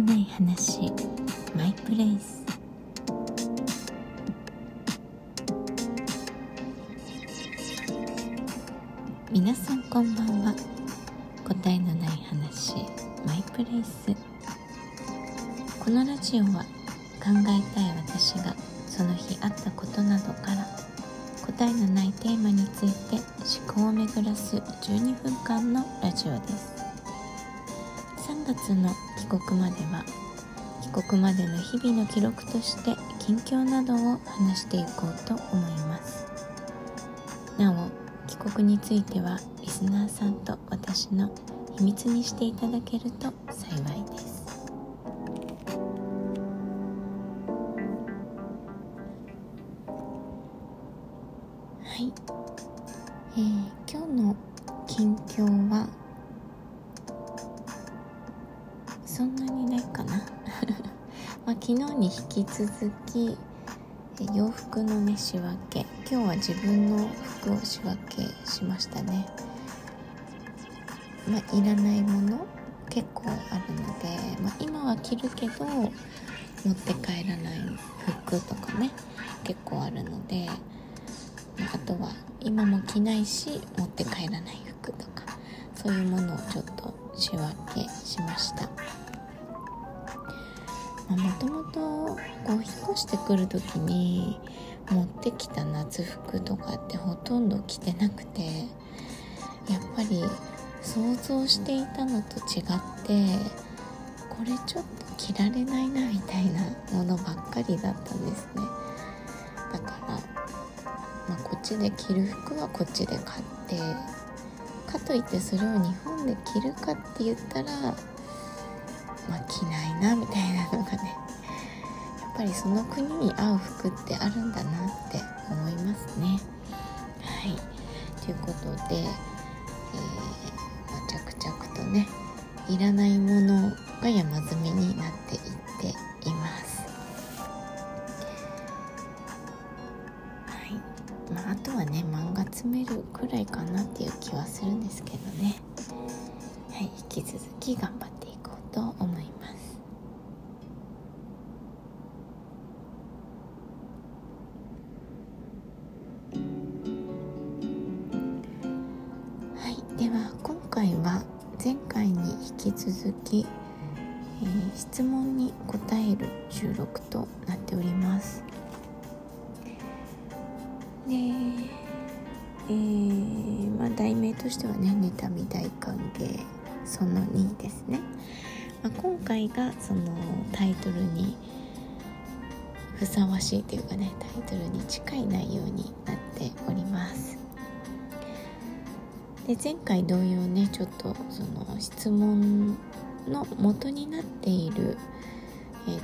のない話。マイプレイス皆さんこんばんは。答えのない話。マイプレイスこのラジオは考えたい私がその日あったことなどから答えのないテーマについて思考を巡らす12分間のラジオです。月の帰国までは帰国までの日々の記録として近況などを話していこうと思います。なお帰国についてはリスナーさんと私の秘密にしていただけると幸いです。はい、えー、今日の近況はそんなにないかな。まあ昨日に引き続き洋服のね仕分け。今日は自分の服を仕分けしましたね。まあいらないもの結構あるので、まあ、今は着るけど持って帰らない服とかね結構あるのであとは今も着ないし持って帰らない服とかそういうものをちょっと仕分けしました。もともとこう引っ越してくる時に持ってきた夏服とかってほとんど着てなくてやっぱり想像していたのと違ってこれちょっと着られないなみたいなものばっかりだったんですね。だからまあ、こっちで着る服はこっちで買ってかといってそれを日本で着るかって言ったらまあ着ないなみたいなのがね やっぱりその国に合う服ってあるんだなって思いますね。はいということで、えーまあ、着々とねいらないものが山積みになっていっています。まあ、あとはね漫画詰めるくらいかなっていう気はするんですけどねはい引き続き頑張ってと思います。はい。では今回は前回に引き続き、えー、質問に答える収録となっております。で、えー、まあ、題名としてはね「妬み大歓迎その2」ですね、まあ、今回がそのタイトルにふさわしいというかねタイトルに近い内容になっております。で前回同様ねちょっとその質問の元になっている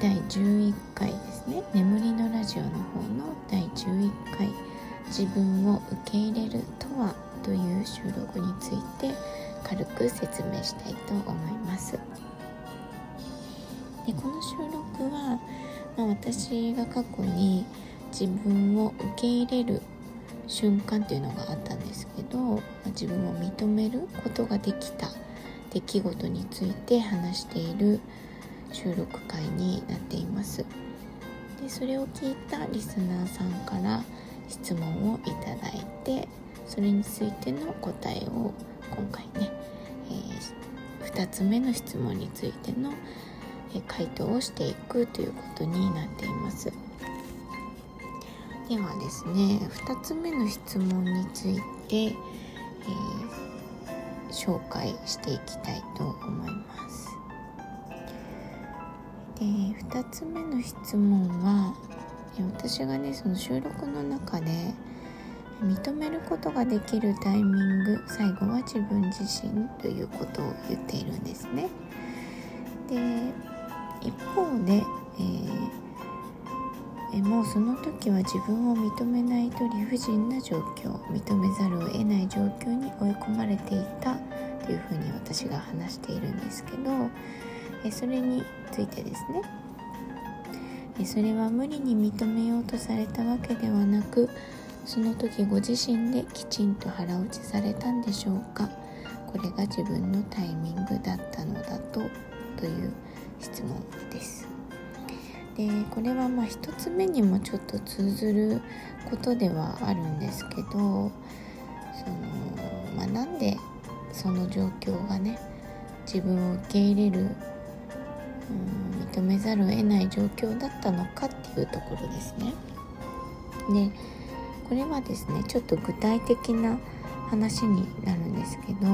第11回ですね「眠りのラジオ」の方の第11回自分を受け入れるとはという収録について軽く説明したいと思います。でこの収録は、まあ、私が過去に自分を受け入れる瞬間っていうのがあったんですけど、まあ、自分を認めることができた出来事について話している収録会になっています。でそれを聞いたリスナーさんから質問をいただいてそれについての答えを今回ね、えー、2つ目の質問についての、回答をしていくということになっています。ではですね2つ目の質問について、えー、紹介していきたいと思います。で2つ目の質問は私がねその収録の中で認めることができるタイミング最後は自分自身ということを言っているんですね。で一方で、えー、もうその時は自分を認めないと理不尽な状況認めざるを得ない状況に追い込まれていたというふうに私が話しているんですけどえそれについてですね。それは無理に認めようとされたわけではなくその時ご自身できちんと腹落ちされたんでしょうか。これが自分のタイミングだったのだとという質問です。でこれはまあ1つ目にもちょっと通ずることではあるんですけどその、まあ、なんでその状況がね自分を受け入れる、うん、認めざるを得ない状況だったのかっていうところですね。でこれはですねちょっと具体的な話になるんですけど、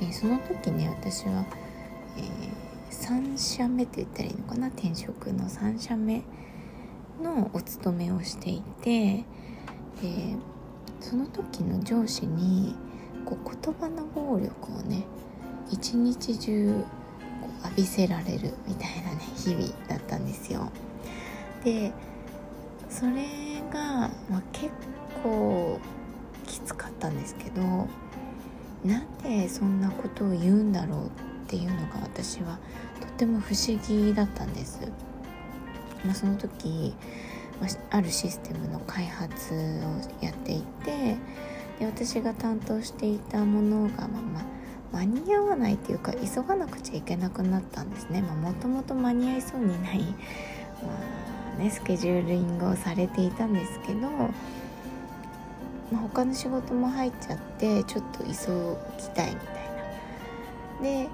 えー、その時ね私は、えー、3社目って言ったらいいのかな？転職の3社目のお勤めをしていてでその時の上司にこう言葉の暴力をね一日中こう浴びせられるみたいなね日々だったんですよ。でそれが、まあ、結構きつかったんですけどなんでそんなことを言うんだろうっていうのが私はとても不思議だったんです。まあ、その時、まあ、るシステムの開発をやっていてで私が担当していたものが、まあまあ、間に合わないっていうか急がなくちゃいけなくなったんですね。もともと間に合いそうにない、まあね、スケジューリングをされていたんですけどまあ、他の仕事も入っちゃってちょっと急ぎたいみたいなで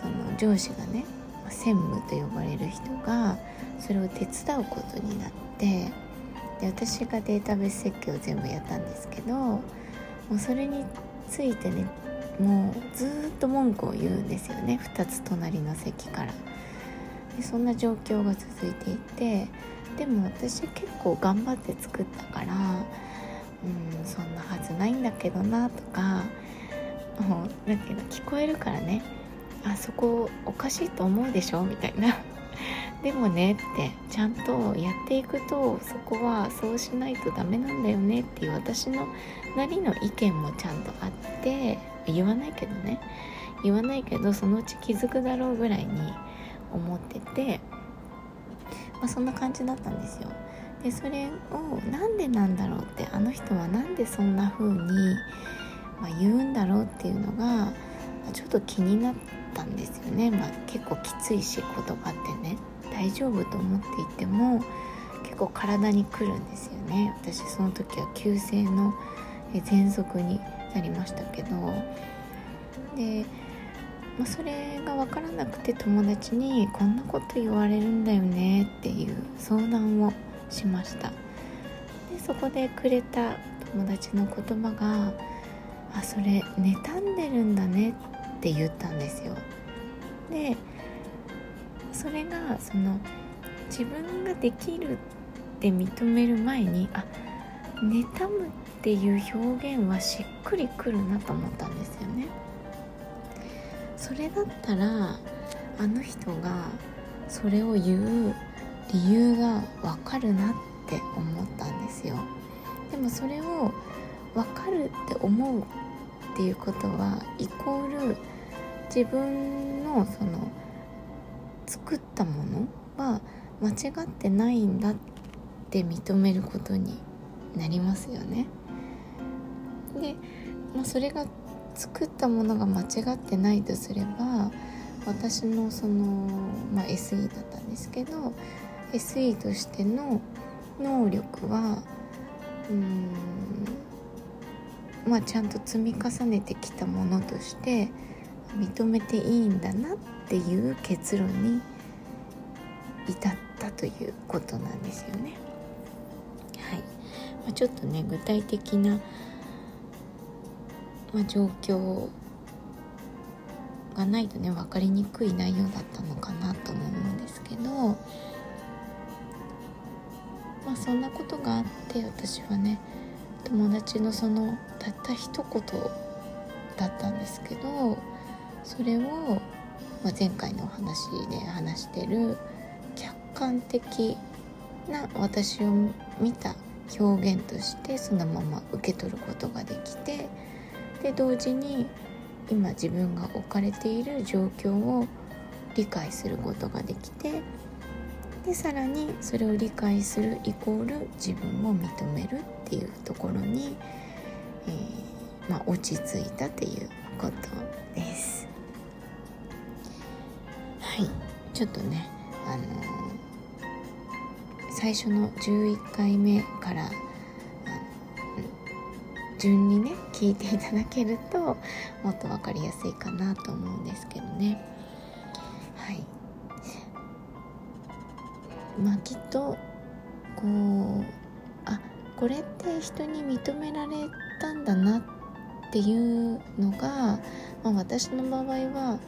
その上司がね専務と呼ばれる人がそれを手伝うことになってで私がデータベース設計を全部やったんですけどもうそれについてねもうずっと文句を言うんですよね。2つ隣の席から。でそんな状況が続いていてでも私結構頑張って作ったからうんそんなはずないんだけどなとかもうだけど聞こえるからね。あそこおかしいと思うでしょ？みたいな。でもねってちゃんとやっていくとそこはそうしないとダメなんだよねっていう私のなりの意見もちゃんとあって言わないけどね。言わないけどそのうち気づくだろうぐらいに思ってて、まあ、そんな感じだったんですよ。でそれをなんでなんだろうってあの人は何でそんな風に、まあ、言うんだろうっていうのがちょっと気になってたんですよね、まあ、結構きついし言葉ってね。大丈夫と思っていても結構体にくるんですよね。私その時は急性の喘息になりましたけど。で、まあ、それが分からなくて友達に「こんなこと言われるんだよね」っていう相談をしました。でそこでくれた友達の言葉が「あそれ妬んでるんだね」って言ったんですよ。でそれがその自分ができるって認める前にあ妬むっていう表現はしっくりくるなと思ったんですよね。それだったらあの人がそれを言う理由がわかるなって思ったんですよ。でもそれを分かるって思うっていうことはイコール自分のその作ったものは間違ってないんだって認めることになりますよね。で、まあ、それが作ったものが間違ってないとすれば私のその、まあ、SE だったんですけど SE としての能力はうんまあちゃんと積み重ねてきたものとして認めていいんだなっていう結論に至ったということなんですよね。はいまあ、ちょっとね具体的な、まあ、状況がないとね分かりにくい内容だったのかなと思うんですけどまあそんなことがあって私はね友達のそのたった一言だったんですけどそれを、まあ、前回のお話で話してる客観的な私を見た表現としてそのまま受け取ることができてで同時に今自分が置かれている状況を理解することができてでさらにそれを理解するイコール自分を認める。っていうところに、えー、まあ、落ち着いたっていうことです。はい。ちょっとねあの最初の11回目から順にね聞いていただけるともっと分かりやすいかなと思うんですけどね。はい。まあきっとこうこれって人に認められたんだなっていうのが、まあ、私の場合は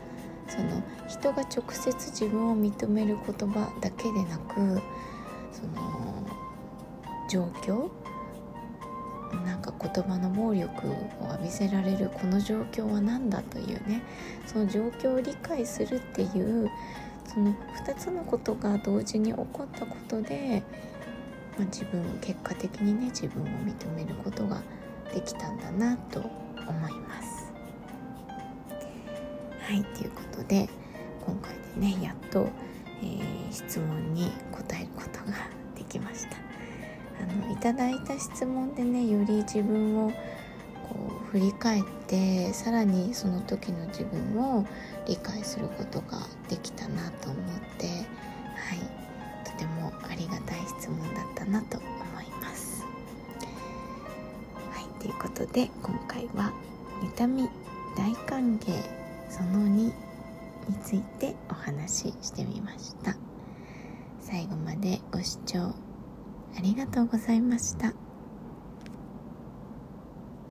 その人が直接自分を認める言葉だけでなくその状況なんか言葉の暴力を浴びせられるこの状況は何だというねその状況を理解するっていうその2つのことが同時に起こったことで、まあ、自分結果的にね自分を認めることができたんだなと思います。はいということで今回でねやっと、えー、質問に答えることができました。あのいただいた質問でねより自分をこう振り返ってさらにその時の自分を理解することができたなと思ってたなと思います。はいということで今回は「妬み大歓迎その2」についてお話ししてみました。最後までご視聴ありがとうございました。